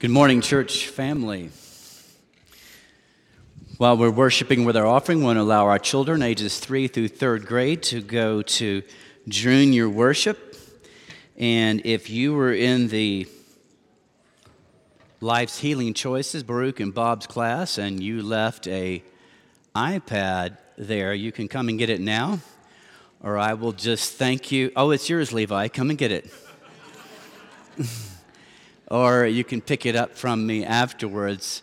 Good morning, church family. While we're worshiping with our offering, we want to allow our children, ages three through third grade, to go to junior worship. And if you were in the Life's Healing Choices, Baruch and Bob's class, and you left a iPad there, you can come and get it now, or I will just thank you. Oh, it's yours, Levi. Come and get it. or you can pick it up from me afterwards.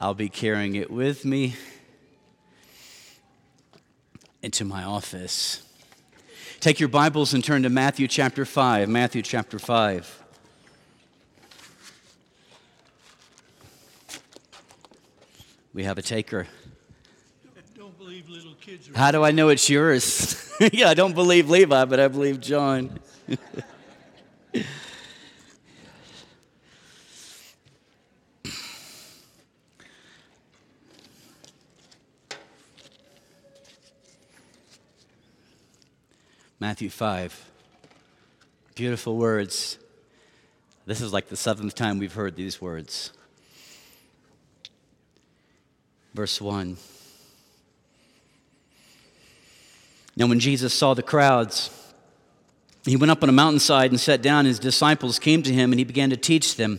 I'll be carrying it with me into my office. Take your Bibles and turn to Matthew chapter 5. Matthew chapter 5. We have a taker. Don't believe little kids are. How do I know it's yours? yeah, I don't believe Levi, but I believe John. Matthew 5. Beautiful words. This is like the seventh time we've heard these words. Verse 1. Now, when Jesus saw the crowds, he went up on a mountainside and sat down. His disciples came to him, and he began to teach them.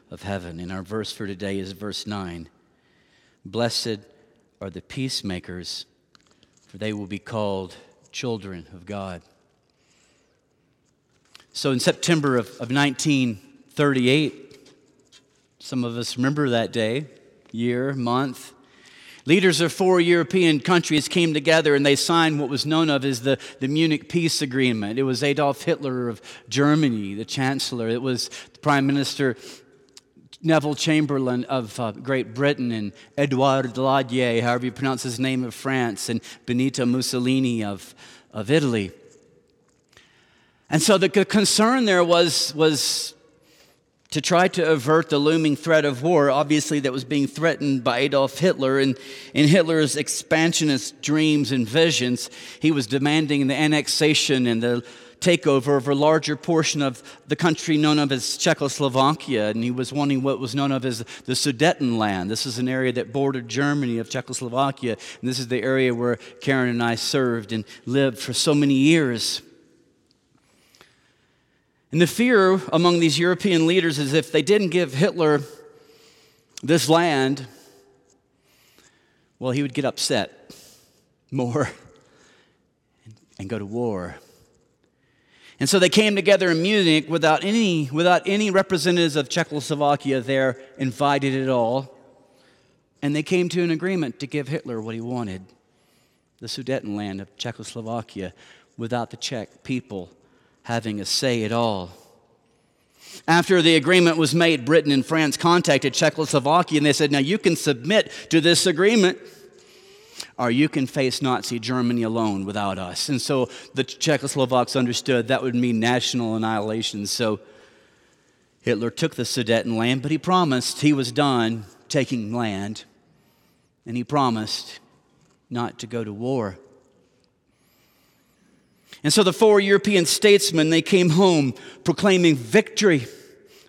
of heaven. And our verse for today is verse 9. Blessed are the peacemakers, for they will be called children of God. So in September of, of 1938, some of us remember that day, year, month. Leaders of four European countries came together and they signed what was known of as the, the Munich Peace Agreement. It was Adolf Hitler of Germany, the chancellor. It was the Prime Minister Neville Chamberlain of uh, Great Britain and Edouard Daladier, however you pronounce his name, of France, and Benito Mussolini of, of Italy. And so the concern there was, was to try to avert the looming threat of war, obviously, that was being threatened by Adolf Hitler. And in Hitler's expansionist dreams and visions, he was demanding the annexation and the takeover of a larger portion of the country known of as Czechoslovakia, and he was wanting what was known of as the Sudetenland. This is an area that bordered Germany of Czechoslovakia, and this is the area where Karen and I served and lived for so many years. And the fear among these European leaders is if they didn't give Hitler this land, well, he would get upset more and go to war. And so they came together in Munich without any, without any representatives of Czechoslovakia there invited at all. And they came to an agreement to give Hitler what he wanted the Sudetenland of Czechoslovakia without the Czech people having a say at all. After the agreement was made, Britain and France contacted Czechoslovakia and they said, Now you can submit to this agreement or you can face Nazi Germany alone without us. And so the Czechoslovaks understood that would mean national annihilation. So Hitler took the Sudetenland, but he promised he was done taking land, and he promised not to go to war. And so the four European statesmen, they came home proclaiming victory.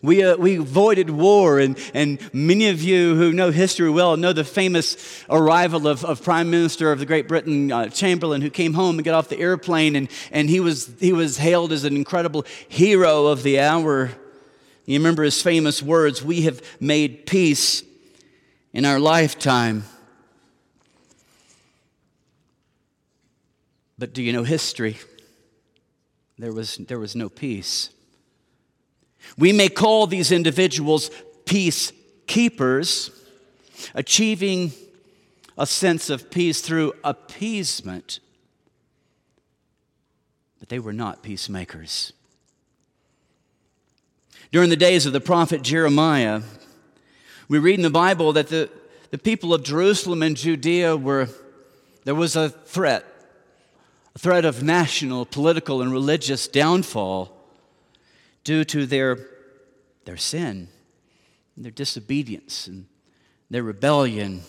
We, uh, we avoided war, and, and many of you who know history well know the famous arrival of, of Prime Minister of the Great Britain, uh, Chamberlain, who came home and got off the airplane, and, and he, was, he was hailed as an incredible hero of the hour. You remember his famous words We have made peace in our lifetime. But do you know history? There was, there was no peace. We may call these individuals peacekeepers, achieving a sense of peace through appeasement, but they were not peacemakers. During the days of the prophet Jeremiah, We read in the Bible that the, the people of Jerusalem and Judea were, there was a threat, a threat of national, political, and religious downfall due to their, their sin, their disobedience, and their rebellion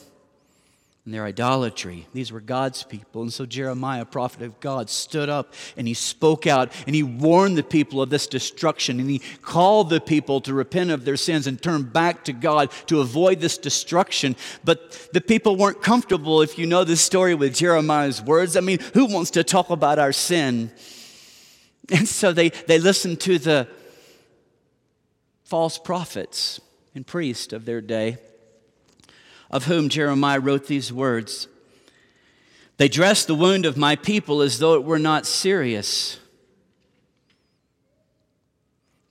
and their idolatry. These were God's people. And so Jeremiah, prophet of God, stood up and he spoke out and he warned the people of this destruction and he called the people to repent of their sins and turn back to God to avoid this destruction. But the people weren't comfortable, if you know the story, with Jeremiah's words. I mean, who wants to talk about our sin? And so they, they listened to the false prophets and priests of their day of whom Jeremiah wrote these words They dress the wound of my people as though it were not serious.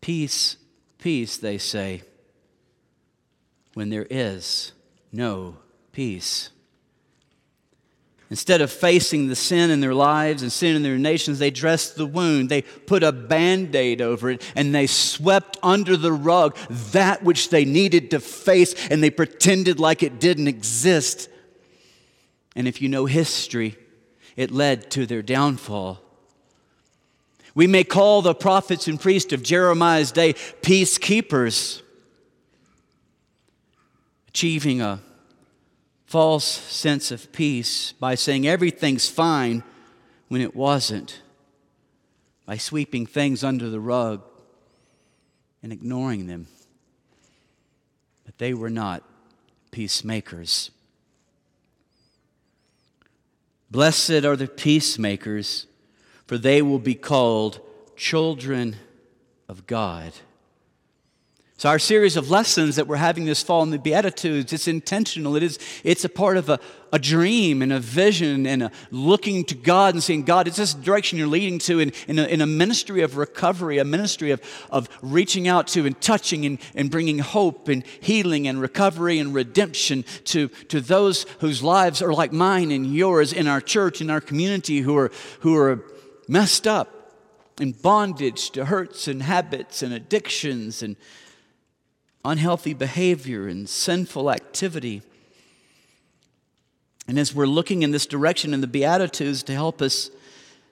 Peace, peace, they say, when there is no peace. Instead of facing the sin in their lives and sin in their nations, they dressed the wound. They put a band aid over it and they swept under the rug that which they needed to face and they pretended like it didn't exist. And if you know history, it led to their downfall. We may call the prophets and priests of Jeremiah's day peacekeepers, achieving a false sense of peace by saying everything's fine when it wasn't, by sweeping things under the rug and ignoring them. But they were not peacemakers. Blessed are the peacemakers, for they will be called children of God. So our series of lessons that we're having this fall in the Beatitudes, it's intentional. It is, it's a part of a, a dream and a vision and a looking to God and saying, God, it's this direction you're leading to in, in, a, in a ministry of recovery, a ministry of, of reaching out to and touching and, and bringing hope and healing and recovery and redemption to, to those whose lives are like mine and yours in our church, in our community, who are, who are messed up in bondage to hurts and habits and addictions and unhealthy behavior and sinful activity. And as we're looking in this direction in the Beatitudes to help us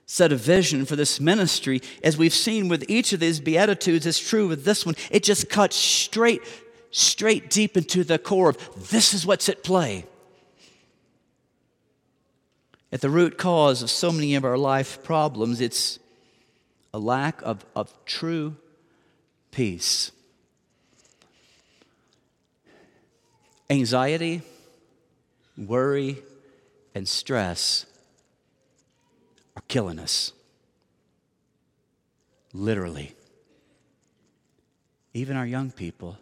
set a vision for this ministry, as we've seen with each of these Beatitudes, it's true with this one, it just cuts straight, straight deep into the core of this is what's at play. At the root cause of so many of our life problems, it's a lack of, of true peace. Anxiety, worry, and stress are killing us. Literally. Even our young people.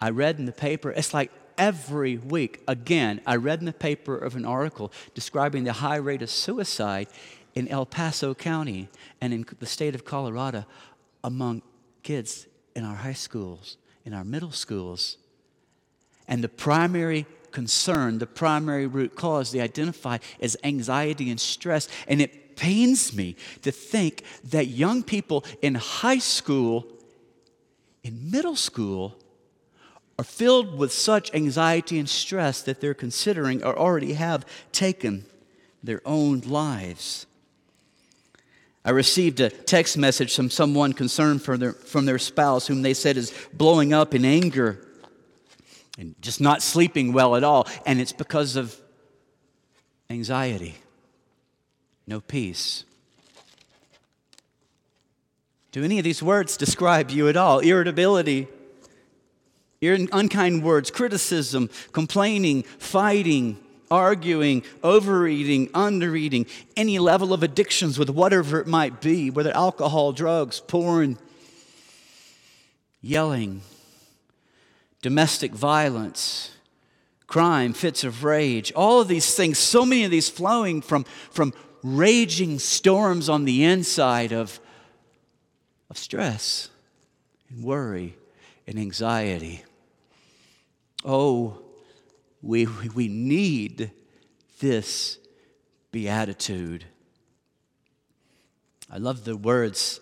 I read in the paper, it's like every week, again, I read in the paper of an article describing the high rate of suicide in El Paso County and in the state of Colorado among kids in our high schools, in our middle schools. And the primary concern, the primary root cause they identify is anxiety and stress. And it pains me to think that young people in high school, in middle school, are filled with such anxiety and stress that they're considering or already have taken their own lives. I received a text message from someone concerned for their, from their spouse, whom they said is blowing up in anger and just not sleeping well at all. And it's because of anxiety, no peace. Do any of these words describe you at all? Irritability, unkind words, criticism, complaining, fighting, arguing, overeating, undereating, any level of addictions with whatever it might be, whether alcohol, drugs, porn, yelling, domestic violence, crime, fits of rage, all of these things, so many of these flowing from, from raging storms on the inside of, of stress and worry and anxiety. Oh, we, we need this beatitude. I love the words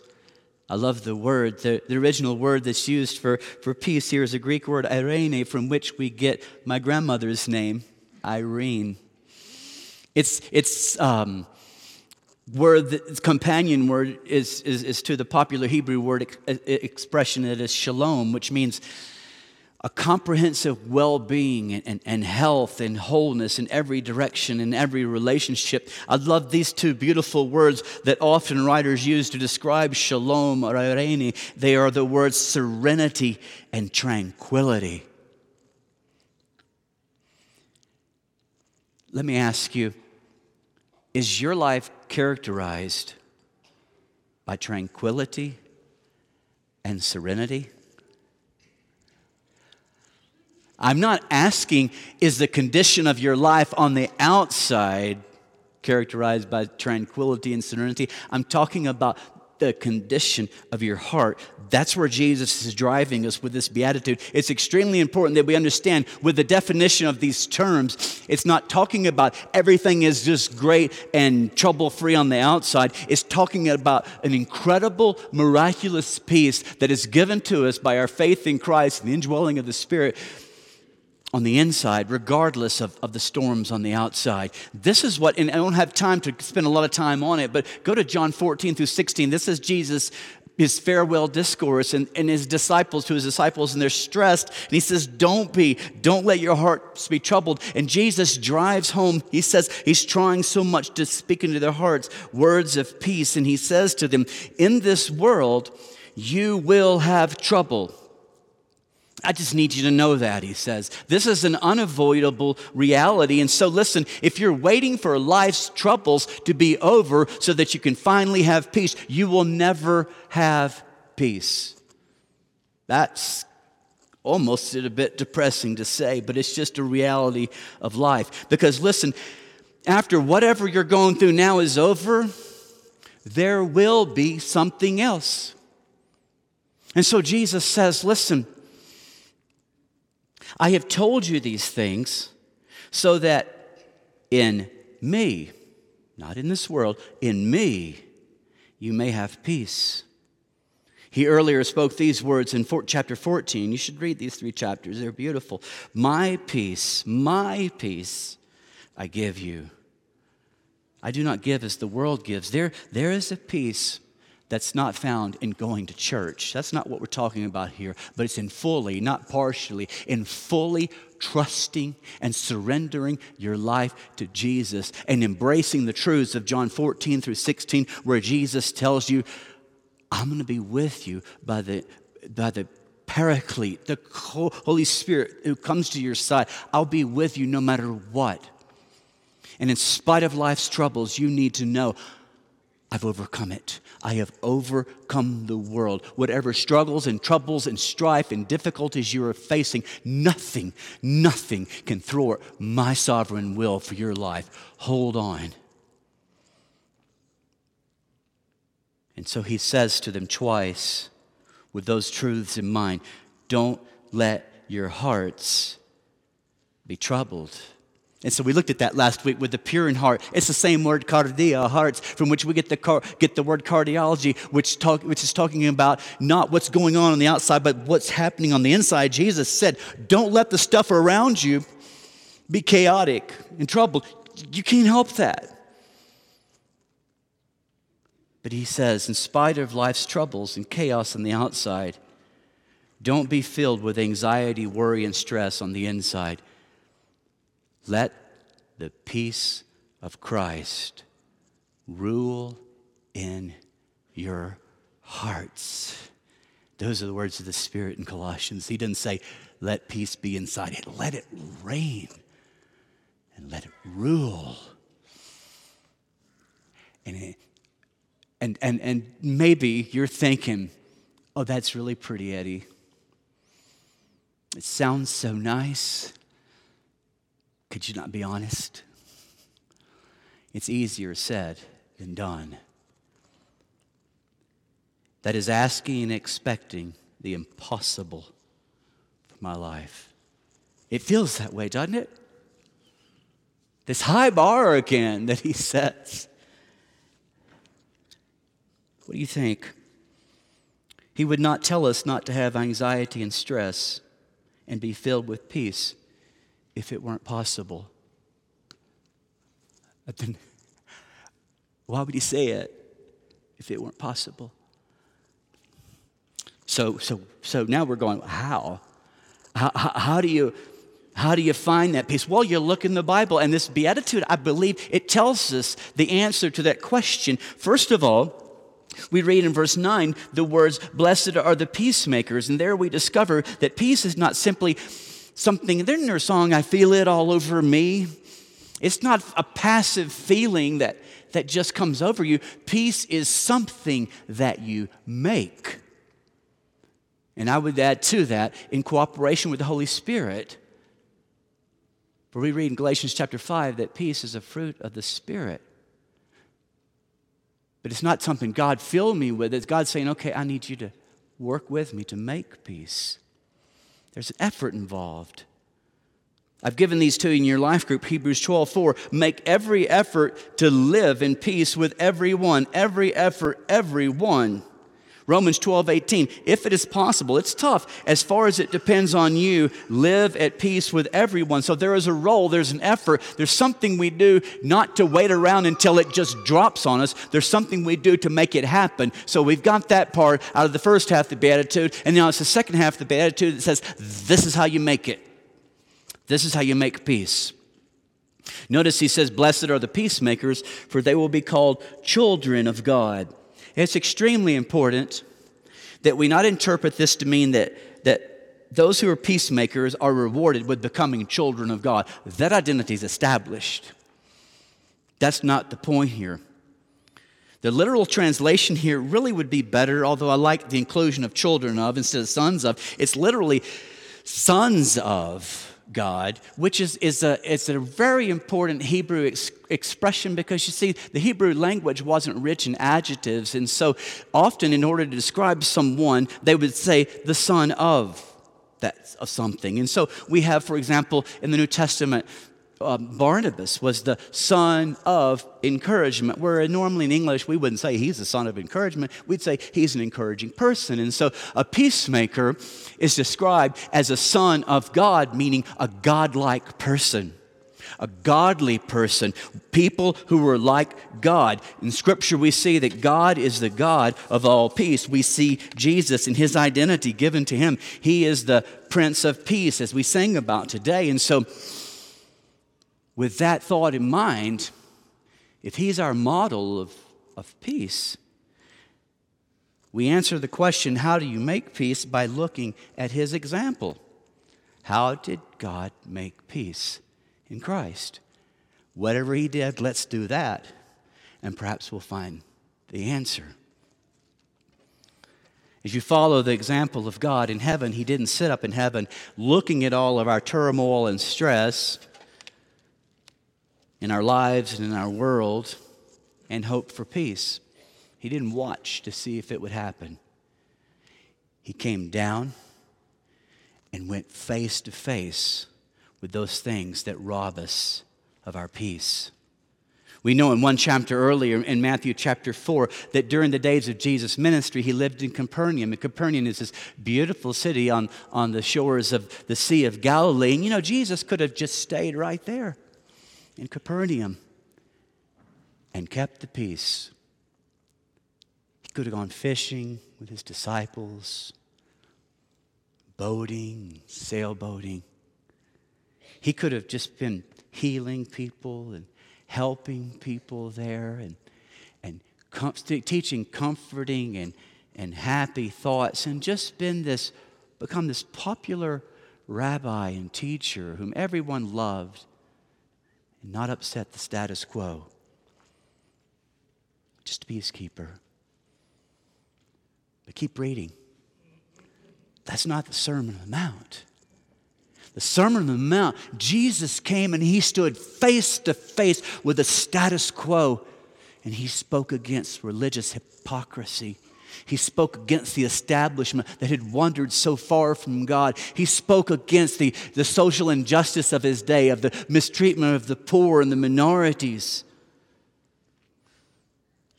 I love the word. The, the original word that's used for, for peace here is a Greek word, irene, from which we get my grandmother's name, Irene. It's, it's um, word, the companion word is, is, is to the popular Hebrew word ex- expression that is shalom, which means a comprehensive well being and, and, health and wholeness in every direction, in every relationship. I love these two beautiful words that often writers use to describe shalom or irene. They are the words serenity and tranquility. Let me ask you is your life characterized by tranquility and serenity? I'm not asking, is the condition of your life on the outside characterized by tranquility and serenity? I'm talking about the condition of your heart. That's where Jesus is driving us with this beatitude. It's extremely important that we understand with the definition of these terms, it's not talking about everything is just great and trouble free on the outside. It's talking about an incredible, miraculous peace that is given to us by our faith in Christ and the indwelling of the Spirit on the inside, regardless of, of the storms on the outside. This is what, and I don't have time to spend a lot of time on it, but go to John 14 through 16. This is Jesus, his farewell discourse, and, and his disciples to his disciples, and they're stressed. And he says, Don't be, don't let your hearts be troubled. And Jesus drives home. He says, He's trying so much to speak into their hearts words of peace. And he says to them, In this world, you will have trouble. I just need you to know that, he says. This is an unavoidable reality. And so, listen, if you're waiting for life's troubles to be over so that you can finally have peace, you will never have peace. That's almost a bit depressing to say, but it's just a reality of life. Because, listen, after whatever you're going through now is over, there will be something else. And so, Jesus says, listen, I have told you these things so that in me, not in this world, in me, you may have peace. He earlier spoke these words in chapter 14. You should read these three chapters, they're beautiful. My peace, my peace I give you. I do not give as the world gives. There, there is a peace that's not found in going to church. That's not what we're talking about here, but it's in fully, not partially, in fully trusting and surrendering your life to Jesus and embracing the truths of John 14 through 16, where Jesus tells you, I'm going to be with you by the, by the paraclete, the Holy Spirit who comes to your side. I'll be with you no matter what. And in spite of life's troubles, you need to know I've overcome it. I have overcome the world. Whatever struggles and troubles and strife and difficulties you are facing, nothing, nothing can thwart my sovereign will for your life. Hold on. And so he says to them twice, with those truths in mind don't let your hearts be troubled. And so we looked at that last week with the pure in heart. It's the same word, cardia, hearts, from which we get the, car, get the word cardiology, which, talk, which is talking about not what's going on on the outside, but what's happening on the inside. Jesus said, Don't let the stuff around you be chaotic and troubled. You can't help that. But he says, in spite of life's troubles and chaos on the outside, don't be filled with anxiety, worry, and stress on the inside. Let the peace of Christ rule in your hearts. Those are the words of the Spirit in Colossians. He didn't say, let peace be inside it, let it reign and let it rule. And, it, and, and, and maybe you're thinking, oh, that's really pretty, Eddie. It sounds so nice. Could you not be honest? It's easier said than done. That is asking and expecting the impossible for my life. It feels that way, doesn't it? This high bar again that he sets. What do you think? He would not tell us not to have anxiety and stress and be filled with peace if it weren't possible. Then, why would he say it if it weren't possible? So, so, so now we're going, how? How, how, how do you how do you find that peace? Well, you look in the Bible, and this beatitude, I believe, it tells us the answer to that question. First of all, we read in verse 9 the words, Blessed are the peacemakers. And there we discover that peace is not simply something, they're in their song, I feel it all over me. It's not a passive feeling that, that just comes over you. Peace is something that you make. And I would add to that, in cooperation with the Holy Spirit, for we read in Galatians chapter 5 that peace is a fruit of the Spirit. But it's not something God filled me with. It's God saying, okay, I need you to work with me to make peace. There's an effort involved. I've given these to you in your life group, Hebrews 12 4. Make every effort to live in peace with everyone. Every effort, everyone. Romans 12, 18. If it is possible, it's tough. As far as it depends on you, live at peace with everyone. So there is a role, there's an effort, there's something we do not to wait around until it just drops on us. There's something we do to make it happen. So we've got that part out of the first half the Beatitude, and now it's the second half the Beatitude that says, This is how you make it. This is how you make peace. Notice he says, Blessed are the peacemakers, for they will be called children of God. It's extremely important that we not interpret this to mean that, that those who are peacemakers are rewarded with becoming children of God. That identity is established. That's not the point here. The literal translation here really would be better, although I like the inclusion of children of instead of sons of. It's literally sons of God, which is, is a, it's a very important Hebrew ex- expression because you see, the Hebrew language wasn't rich in adjectives. And so often, in order to describe someone, they would say the son of that of something. And so we have, for example, in the New Testament, uh, Barnabas was the son of encouragement, where normally in English we wouldn't say he's the son of encouragement, we'd say he's an encouraging person. And so a peacemaker is described as a son of God, meaning a godlike person. A godly person, people who were like God. In Scripture, we see that God is the God of all peace. We see Jesus and his identity given to him. He is the Prince of Peace, as we sang about today. And so, with that thought in mind, if he's our model of, of peace, we answer the question, How do you make peace? by looking at his example. How did God make peace in Christ? Whatever he did, let's do that, and perhaps we'll find the answer. As you follow the example of God in heaven, he didn't sit up in heaven looking at all of our turmoil and stress in our lives and in our world and hope for peace. He didn't watch to see if it would happen. He came down and went face to face with those things that rob us of our peace. We know in one chapter earlier, in Matthew chapter 4, that during the days of Jesus' ministry, he lived in Capernaum. And Capernaum is this beautiful city on, on the shores of the Sea of Galilee. And you know, Jesus could have just stayed right there in Capernaum and kept the peace. He could have gone fishing with his disciples, boating, sailboating. He could have just been healing people and helping people there and, and com- teaching comforting and, and happy thoughts and just been this, become this popular rabbi and teacher whom everyone loved and not upset the status quo. Just to be his keeper. But keep reading. That's not the Sermon on the Mount. The Sermon on the Mount, Jesus came and he stood face to face with the status quo and he spoke against religious hypocrisy he spoke against the establishment that had wandered so far from God. He spoke against the, the social injustice of his day, of the mistreatment of the poor and the minorities.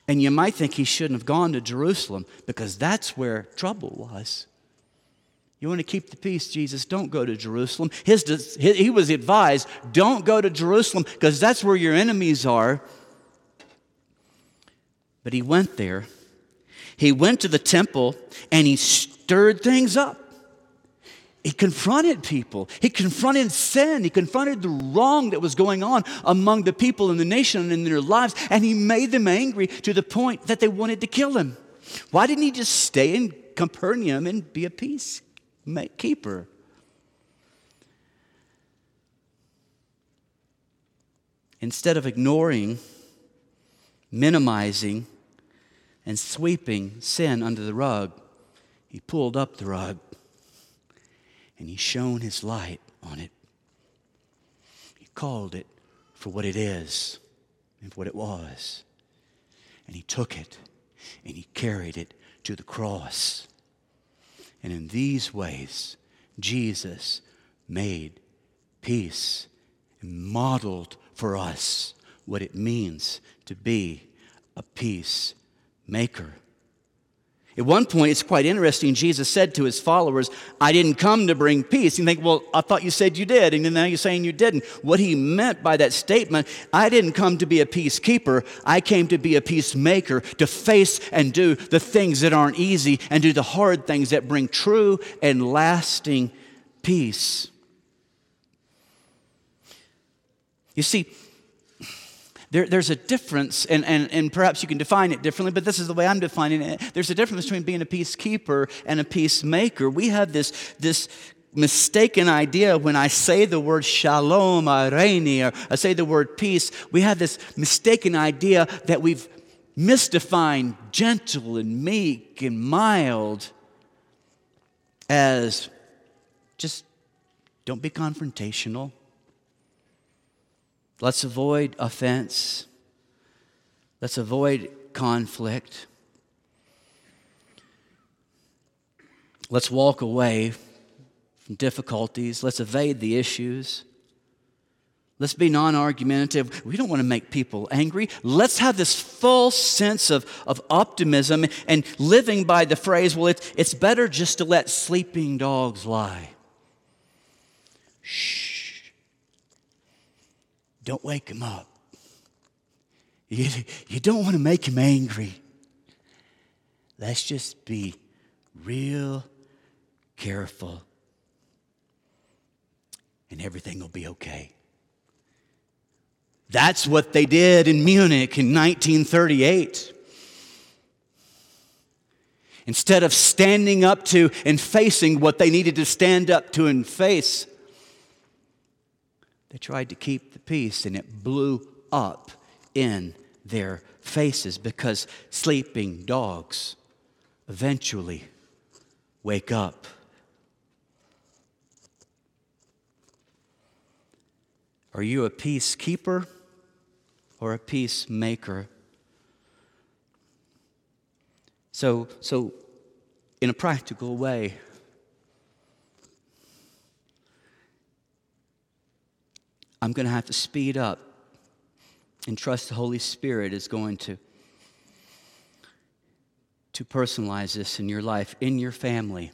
And you might think he shouldn't have gone to Jerusalem because that's where trouble was. You want to keep the peace, Jesus? Don't go to Jerusalem. His, he was advised don't go to Jerusalem because that's where your enemies are. But he went there. He went to the temple and he stirred things up. He confronted people. He confronted sin. He confronted the wrong that was going on among the people in the nation and in their lives. And he made them angry to the point that they wanted to kill him. Why didn't he just stay in Capernaum and be a peacekeeper? Instead of ignoring, minimizing, and sweeping sin under the rug, he pulled up the rug and he shone his light on it. He called it for what it is and what it was. And he took it and he carried it to the cross. And in these ways, Jesus made peace and modeled for us what it means to be a peacemaker. At one point, it's quite interesting. Jesus said to his followers, I didn't come to bring peace. You think, well, I thought you said you did, and now you're saying you didn't. What he meant by that statement, I didn't come to be a peacekeeper. I came to be a peacemaker, to face and do the things that aren't easy and do the hard things that bring true and lasting peace. You see, there, there's a difference, and, and, and perhaps you can define it differently, but this is the way I'm defining it. There's a difference between being a peacekeeper and a peacemaker. We have this, this mistaken idea when I say the word shalom, or I say the word peace, we have this mistaken idea that we've misdefined gentle and meek and mild as just don't be confrontational. Let's avoid offense. Let's avoid conflict. Let's walk away from difficulties. Let's evade the issues. Let's be non argumentative. We don't want to make people angry. Let's have this false sense of, of optimism and living by the phrase, well, it's, it's better just to let sleeping dogs lie. Shh. Don't wake him up. You, you don't want to make him angry. Let's just be real careful, and everything will be okay. That's what they did in Munich in 1938. Instead of standing up to and facing what they needed to stand up to and face, they tried to keep the peace and it blew up in their faces because sleeping dogs eventually wake up. Are you a peacekeeper or a peacemaker? So, so in a practical way, I'm going to have to speed up and trust the Holy Spirit is going to, to personalize this in your life, in your family.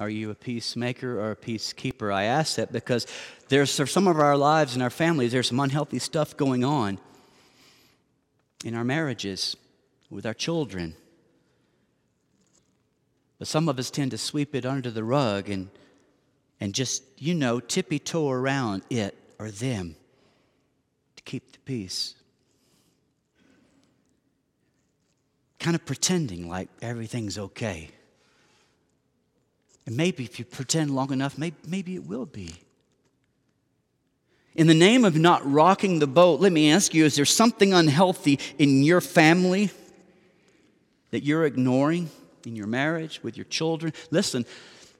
Are you a peacemaker or a peacekeeper? I ask that because there's some of our lives and our families, there's some unhealthy stuff going on in our marriages, with our children. But some of us tend to sweep it under the rug and, and just, you know, tippy toe around it or them to keep the peace. Kind of pretending like everything's okay. And maybe if you pretend long enough, maybe, maybe it will be. In the name of not rocking the boat, let me ask you is there something unhealthy in your family that you're ignoring in your marriage, with your children? Listen,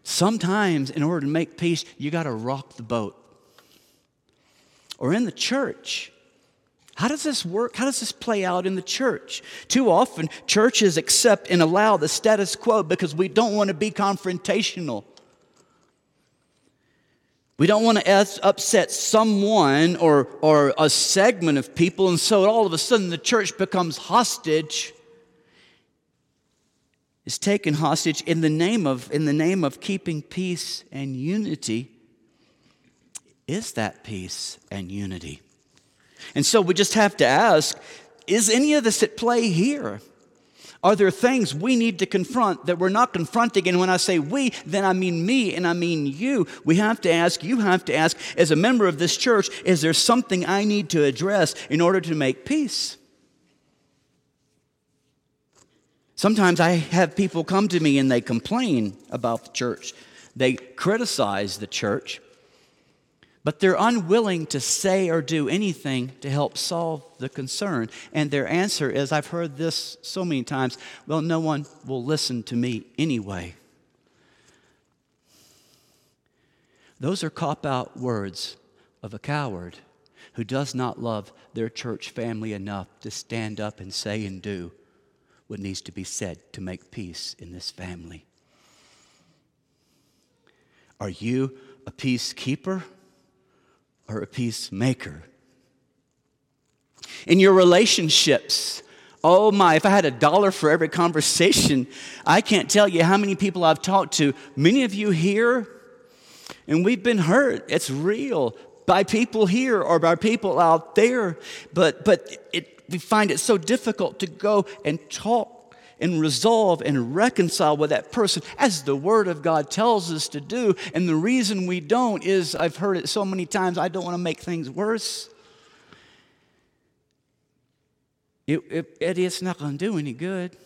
sometimes in order to make peace, you got to rock the boat or in the church. How does this work? How does this play out in the church? Too often, churches accept and allow the status quo because we don't want to be confrontational. We don't want to upset someone or, or a segment of people, and so all of a sudden the church becomes hostage is taken hostage in the name of, in the name of keeping peace and unity. Is that peace and unity? And so we just have to ask is any of this at play here? Are there things we need to confront that we're not confronting? And when I say we, then I mean me and I mean you. We have to ask, you have to ask, as a member of this church, is there something I need to address in order to make peace? Sometimes I have people come to me and they complain about the church, they criticize the church but they're unwilling to say or do anything to help solve the concern. And their answer is I've heard this so many times well, no one will listen to me anyway. Those are cop out words of a coward who does not love their church family enough to stand up and say and do what needs to be said to make peace in this family. Are you a peacekeeper? Or a peacemaker. In your relationships, oh my, if I had a dollar for every conversation, I can't tell you how many people I've talked to. Many of you here, and we've been hurt. It's real by people here or by people out there. But, but it, we find it so difficult to go and talk and resolve and reconcile with that person as the Word of God tells us to do. And the reason we don't is I've heard it so many times, I don't want to make things worse. It, it, it's not going to do any good.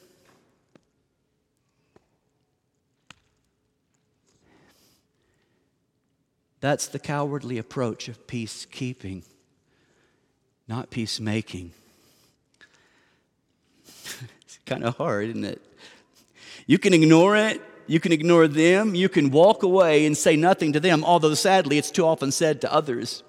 That's the cowardly approach of peacekeeping, not peacemaking kind of hard, isn't it? You can ignore it. You can ignore them. You can walk away and say nothing to them, although sadly it's too often said to others.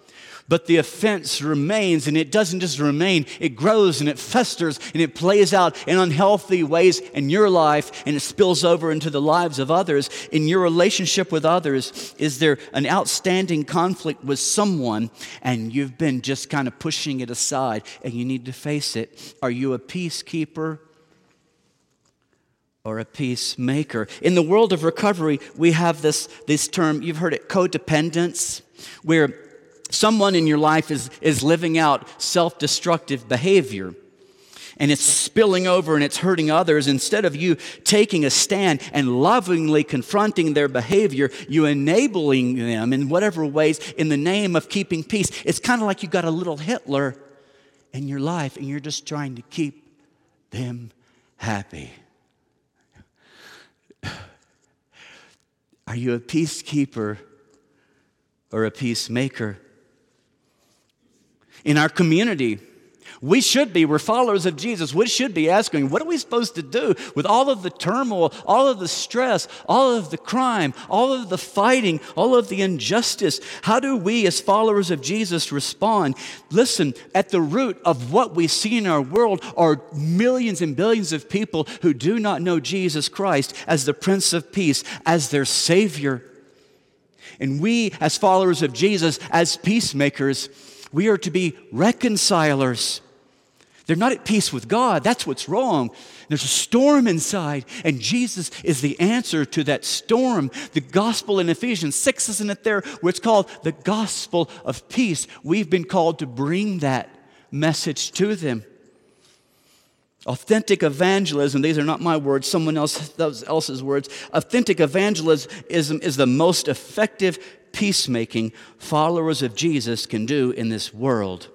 But the offense remains, and it doesn't just remain, it grows and it festers and it plays out in unhealthy ways in your life and it spills over into the lives of others. In your relationship with others, is there an outstanding conflict with someone and you've been just kind of pushing it aside and you need to face it? Are you a peacekeeper? Or a peacemaker. In the world of recovery, we have this, this term, you've heard it, codependence, where someone in your life is, is living out self destructive behavior. And it's spilling over and it's hurting others. Instead of you taking a stand and lovingly confronting their behavior, you enabling them in whatever ways in the name of keeping peace. It's kind of like you got a little Hitler in your life and you're just trying to keep them happy. Are you a peacekeeper or a peacemaker? In our community, we should be, we're followers of Jesus. We should be asking, what are we supposed to do with all of the turmoil, all of the stress, all of the crime, all of the fighting, all of the injustice? How do we, as followers of Jesus, respond? Listen, at the root of what we see in our world are millions and billions of people who do not know Jesus Christ as the Prince of Peace, as their Savior. And we, as followers of Jesus, as peacemakers, we are to be reconcilers. They're not at peace with God. That's what's wrong. There's a storm inside, and Jesus is the answer to that storm. The gospel in Ephesians 6, isn't it there, where it's called the gospel of peace? We've been called to bring that message to them. Authentic evangelism, these are not my words, someone else, else's words. Authentic evangelism is the most effective peacemaking followers of Jesus can do in this world.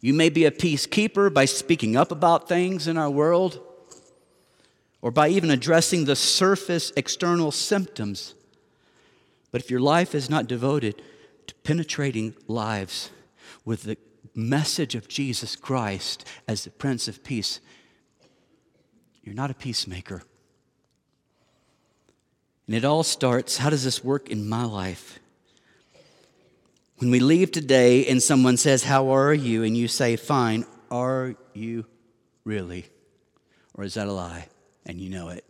You may be a peacekeeper by speaking up about things in our world or by even addressing the surface external symptoms. But if your life is not devoted to penetrating lives with the message of Jesus Christ as the Prince of Peace, you're not a peacemaker. And it all starts how does this work in my life? When we leave today and someone says, How are you? and you say, Fine, are you really? Or is that a lie? And you know it.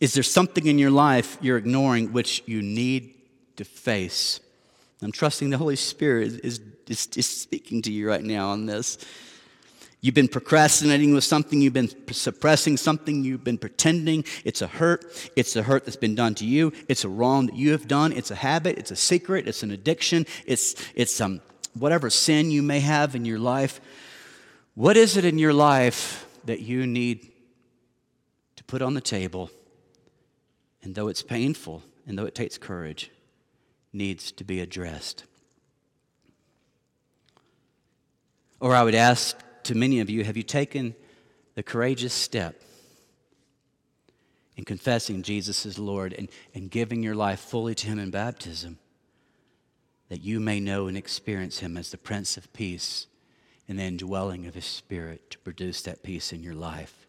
Is there something in your life you're ignoring which you need to face? I'm trusting the Holy Spirit is, is, is speaking to you right now on this. You've been procrastinating with something, you've been suppressing something, you've been pretending. It's a hurt. It's a hurt that's been done to you. It's a wrong that you have done. It's a habit. It's a secret. It's an addiction. It's, it's um, whatever sin you may have in your life. What is it in your life that you need to put on the table? And though it's painful and though it takes courage, needs to be addressed. Or I would ask to many of you, have you taken the courageous step in confessing Jesus as Lord and, and giving your life fully to Him in baptism that you may know and experience Him as the Prince of Peace and the indwelling of His Spirit to produce that peace in your life?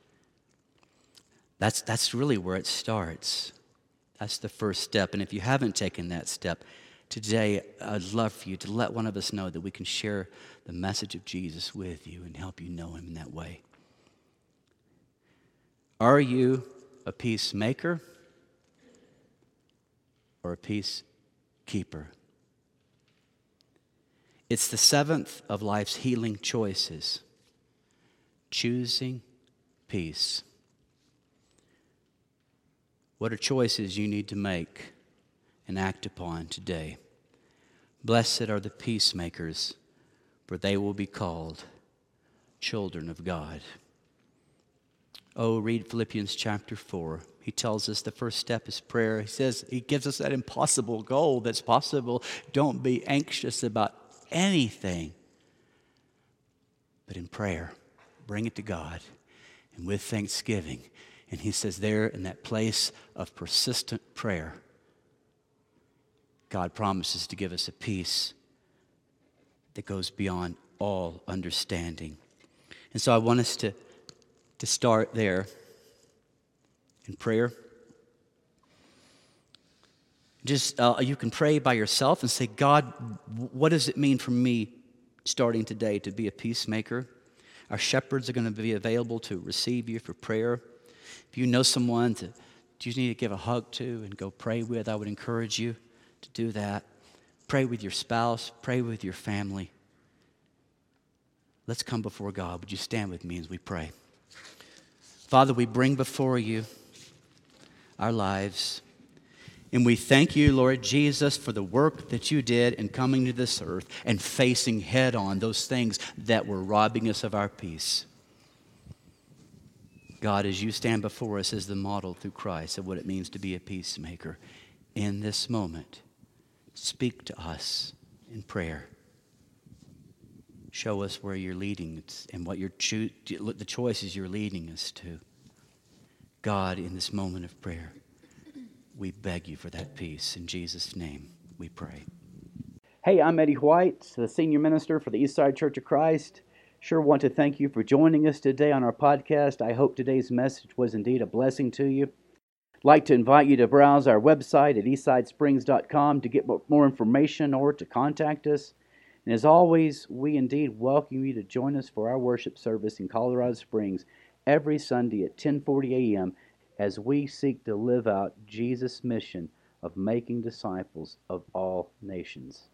That's, that's really where it starts. That's the first step. And if you haven't taken that step, today I'd love for you to let one of us know that we can share the message of Jesus with you and help you know him in that way. Are you a peacemaker or a peacekeeper? It's the seventh of life's healing choices choosing peace. What are choices you need to make and act upon today? Blessed are the peacemakers, for they will be called children of God. Oh, read Philippians chapter 4. He tells us the first step is prayer. He says, He gives us that impossible goal that's possible. Don't be anxious about anything, but in prayer, bring it to God. And with thanksgiving, and he says, there in that place of persistent prayer, God promises to give us a peace that goes beyond all understanding. And so I want us to, to start there in prayer. Just uh, you can pray by yourself and say, God, what does it mean for me starting today to be a peacemaker? Our shepherds are going to be available to receive you for prayer. If you know someone that you need to give a hug to and go pray with, I would encourage you to do that. Pray with your spouse, pray with your family. Let's come before God. Would you stand with me as we pray? Father, we bring before you our lives. And we thank you, Lord Jesus, for the work that you did in coming to this earth and facing head on those things that were robbing us of our peace. God, as you stand before us as the model through Christ of what it means to be a peacemaker, in this moment, speak to us in prayer. Show us where you're leading and what you're the choices you're leading us to. God, in this moment of prayer, we beg you for that peace. In Jesus' name, we pray. Hey, I'm Eddie White, the senior minister for the Eastside Church of Christ. Sure want to thank you for joining us today on our podcast. I hope today's message was indeed a blessing to you. Like to invite you to browse our website at eastsidesprings.com to get more information or to contact us. And as always, we indeed welcome you to join us for our worship service in Colorado Springs every Sunday at 10:40 a.m. as we seek to live out Jesus' mission of making disciples of all nations.